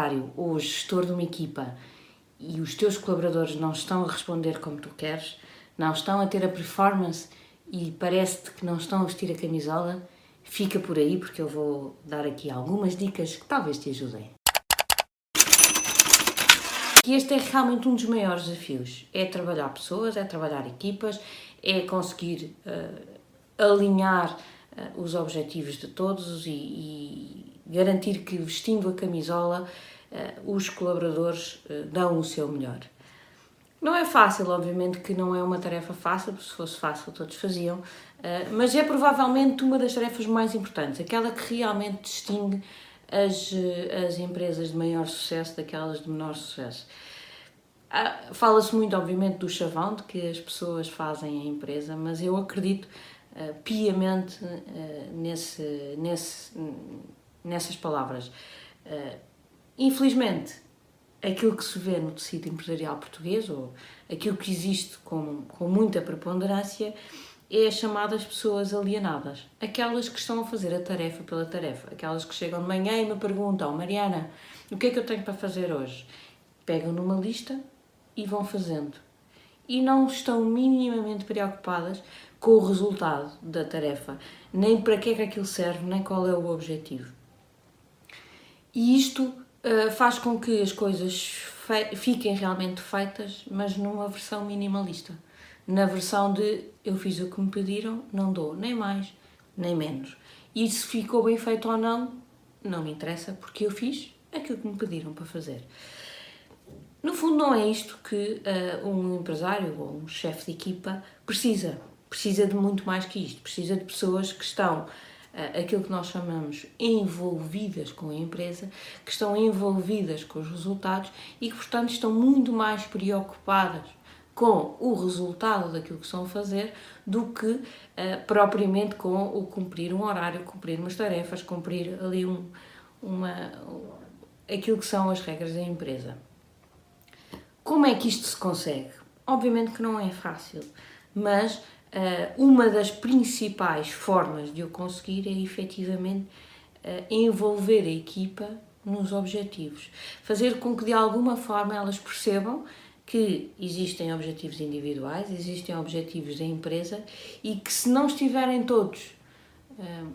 empresário ou gestor de uma equipa e os teus colaboradores não estão a responder como tu queres, não estão a ter a performance e parece-te que não estão a vestir a camisola, fica por aí porque eu vou dar aqui algumas dicas que talvez te ajudem. E este é realmente um dos maiores desafios: é trabalhar pessoas, é trabalhar equipas, é conseguir uh, alinhar uh, os objetivos de todos e, e, garantir que vestindo a camisola os colaboradores dão o seu melhor. Não é fácil, obviamente que não é uma tarefa fácil, se fosse fácil todos faziam, mas é provavelmente uma das tarefas mais importantes, aquela que realmente distingue as, as empresas de maior sucesso daquelas de menor sucesso. Fala-se muito, obviamente, do chavão, de que as pessoas fazem a empresa, mas eu acredito uh, piamente uh, nesse, nesse, nessas palavras. Uh, infelizmente, aquilo que se vê no tecido empresarial português, ou aquilo que existe com, com muita preponderância, é as chamadas pessoas alienadas. Aquelas que estão a fazer a tarefa pela tarefa. Aquelas que chegam de manhã e me perguntam, Mariana, o que é que eu tenho para fazer hoje? Pegam numa lista e vão fazendo. E não estão minimamente preocupadas com o resultado da tarefa, nem para que é que aquilo serve, nem qual é o objetivo. E isto uh, faz com que as coisas fiquem realmente feitas, mas numa versão minimalista. Na versão de eu fiz o que me pediram, não dou nem mais nem menos. E se ficou bem feito ou não, não me interessa, porque eu fiz aquilo que me pediram para fazer. No fundo, não é isto que uh, um empresário ou um chefe de equipa precisa. Precisa de muito mais que isto. Precisa de pessoas que estão, aquilo que nós chamamos, envolvidas com a empresa, que estão envolvidas com os resultados e que, portanto, estão muito mais preocupadas com o resultado daquilo que estão a fazer do que uh, propriamente com o cumprir um horário, cumprir umas tarefas, cumprir ali um, uma, aquilo que são as regras da empresa. Como é que isto se consegue? Obviamente que não é fácil, mas uma das principais formas de o conseguir é efetivamente uh, envolver a equipa nos objetivos. Fazer com que de alguma forma elas percebam que existem objetivos individuais, existem objetivos da empresa e que se não estiverem todos uh,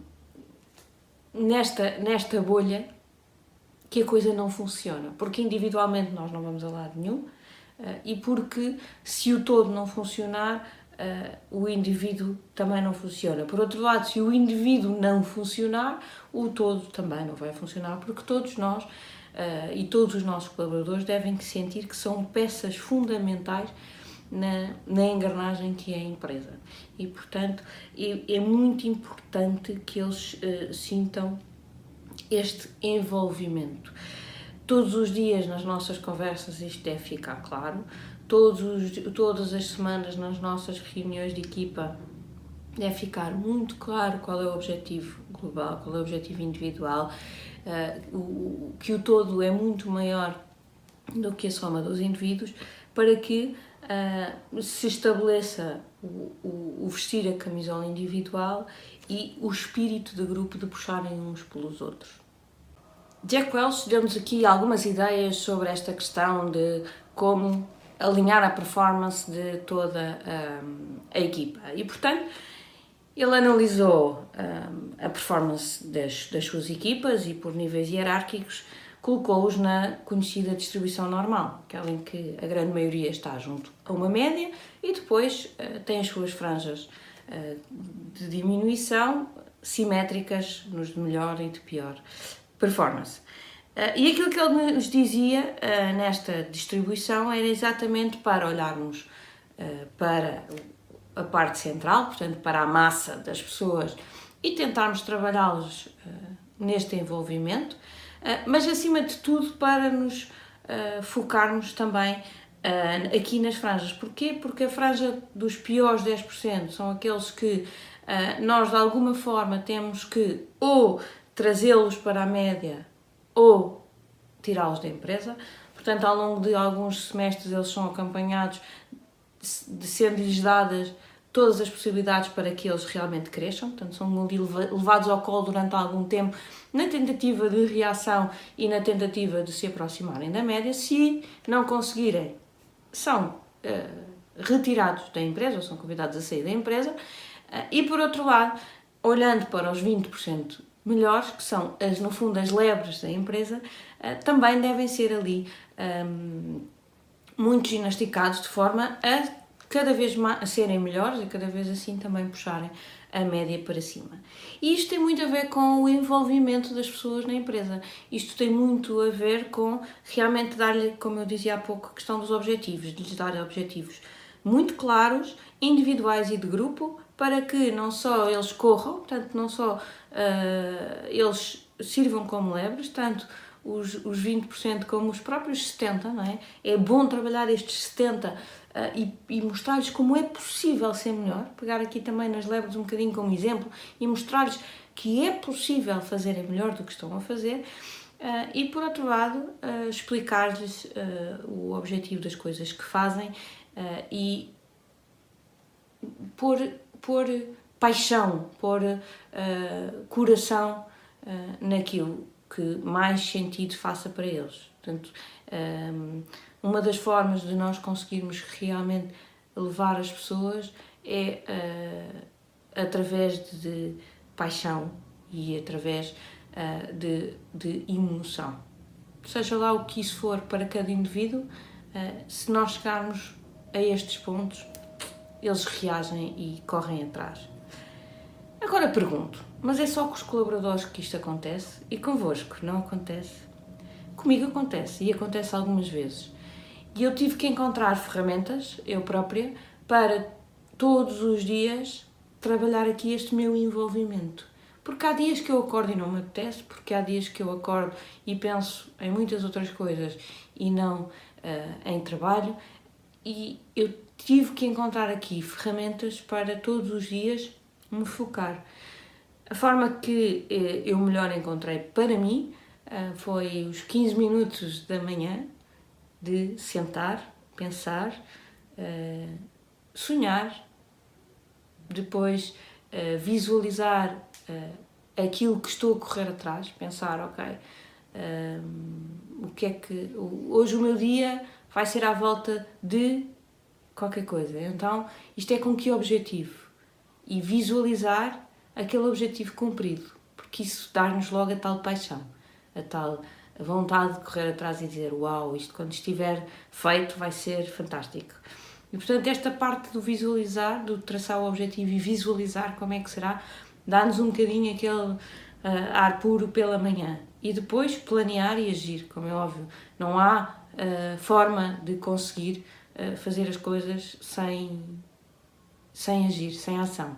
nesta, nesta bolha, que a coisa não funciona. Porque individualmente nós não vamos a lado nenhum, e porque se o todo não funcionar, uh, o indivíduo também não funciona. Por outro lado, se o indivíduo não funcionar, o todo também não vai funcionar, porque todos nós uh, e todos os nossos colaboradores devem sentir que são peças fundamentais na, na engrenagem que é a empresa. E, portanto, é, é muito importante que eles sintam este envolvimento. Todos os dias nas nossas conversas isto deve ficar claro, todos os, todas as semanas nas nossas reuniões de equipa deve ficar muito claro qual é o objetivo global, qual é o objetivo individual, uh, o, que o todo é muito maior do que a soma dos indivíduos, para que uh, se estabeleça o, o, o, vestir a camisola individual e o espírito de grupo de puxarem uns pelos outros. Jack Welch deu-nos aqui algumas ideias sobre esta questão de como alinhar a performance de toda um, a equipa. E, portanto, ele analisou um, a performance das, das suas equipas e, por níveis hierárquicos, colocou-os na conhecida distribuição normal, aquela em que a grande maioria está junto a uma média e depois uh, tem as suas franjas uh, de diminuição simétricas nos de melhor e de pior performance. Uh, e aquilo que ele nos dizia uh, nesta distribuição era exatamente para olharmos uh, para a parte central, portanto, para a massa das pessoas e tentarmos trabalhá-los neste envolvimento, mas acima de tudo para nos focarmos também aqui nas franjas. Porquê? Porque a franja dos piores 10% são aqueles que nós de alguma forma temos que ou trazê-los para a média ou tirá-los da empresa. Portanto, ao longo de alguns semestres eles são acompanhados de sendo-lhes dadas todas as possibilidades para que eles realmente cresçam, portanto, são levados ao colo durante algum tempo na tentativa de reação e na tentativa de se aproximarem da média. Se não conseguirem, são uh, retirados da empresa ou são convidados a sair da empresa. Uh, e por outro lado, olhando para os 20% melhores, que são, as, no fundo, as lebres da empresa, uh, também devem ser ali um, muito ginasticados de forma a cada vez mais, a serem melhores e cada vez assim também puxarem a média para cima. E isto tem muito a ver com o envolvimento das pessoas na empresa. Isto tem muito a ver com realmente dar-lhe, como eu dizia há pouco, a questão dos objetivos, de lhes dar objetivos muito claros, individuais e de grupo, para que não só eles corram, portanto, não só uh, eles sirvam como lebres, tanto os, os 20% como os próprios 70%, não é? É bom trabalhar estes 70% uh, e, e mostrar-lhes como é possível ser melhor. Pegar aqui também nas lebres um bocadinho como exemplo e mostrar-lhes que é possível fazerem melhor do que estão a fazer. Uh, e por outro lado, uh, explicar-lhes uh, o objetivo das coisas que fazem e pôr, pôr paixão, pôr coração naquilo que mais sentido faça para eles. Portanto, hum, uma das formas de nós conseguirmos realmente levar as pessoas é uh, através de paixão e através uh, de, de emoção. Seja lá o que isso for para cada indivíduo, uh, se nós chegarmos a estes pontos, eles reagem e correm atrás. Agora pergunto: mas é só com os colaboradores que isto acontece e convosco não acontece? Comigo acontece e acontece algumas vezes. E eu tive que encontrar ferramentas, eu própria, para todos os dias trabalhar aqui este meu envolvimento. Porque há dias que eu acordo e não me apetece, porque há dias que eu acordo e penso em muitas outras coisas e não uh, em trabalho, e eu tive que encontrar aqui ferramentas para todos os dias me focar. A forma que eh, eu melhor encontrei para mim eh, foi os 15 minutos da manhã de sentar, pensar, eh, sonhar, depois visualizar aquilo que estou a correr atrás, pensar, ok, o que é que hoje o meu dia vai ser à volta de qualquer coisa. Então, isto é com que objetivo? e visualizar aquele objetivo cumprido, porque isso dá-nos logo a tal paixão, a tal vontade de correr atrás e dizer: Uau, isto quando estiver feito vai ser fantástico. E portanto, esta parte do visualizar, do traçar o objetivo e visualizar como é que será, dá-nos um bocadinho aquele uh, ar puro pela manhã. E depois planear e agir, como é óbvio. Não há uh, forma de conseguir uh, fazer as coisas sem sem agir, sem ação.